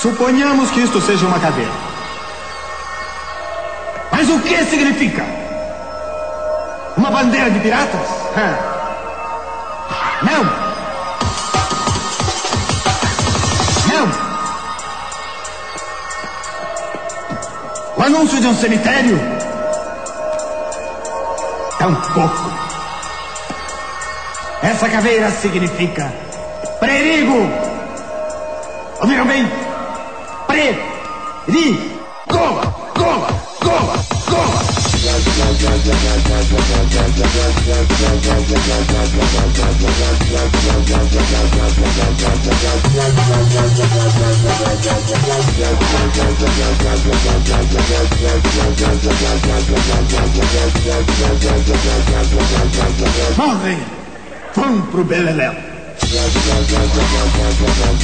Suponhamos que isto seja uma cadeira. Mas o que significa? Uma bandeira de piratas? Não! Não! O anúncio de um cemitério? Tampouco. Essa caveira significa perigo. Ouviram bem? Perigo. Cola, cola, cola, cola. Morrem. Vão pro Beleléu.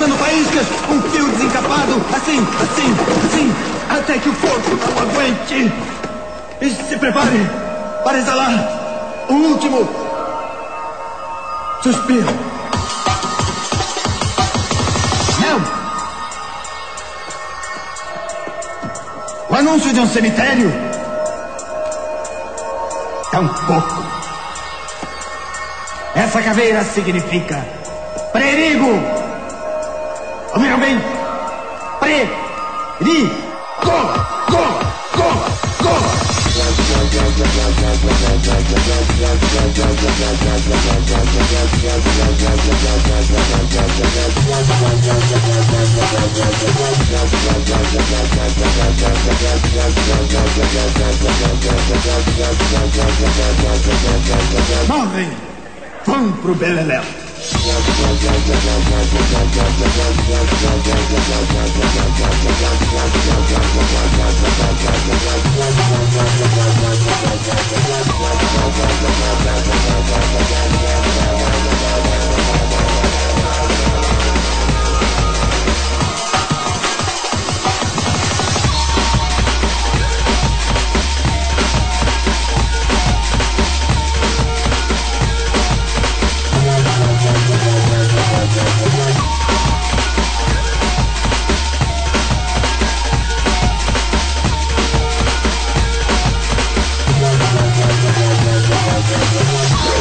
soltando faíscas, um fio desencapado, assim, assim, assim, até que o corpo não aguente. E se prepare para exalar o último suspiro. Não! O anúncio de um cemitério? Tampouco. Essa caveira significa perigo. Ouviram bem? Perigo. Cola, cola, cola, cola. Morrem. Vão pro Beleléu. Yeah.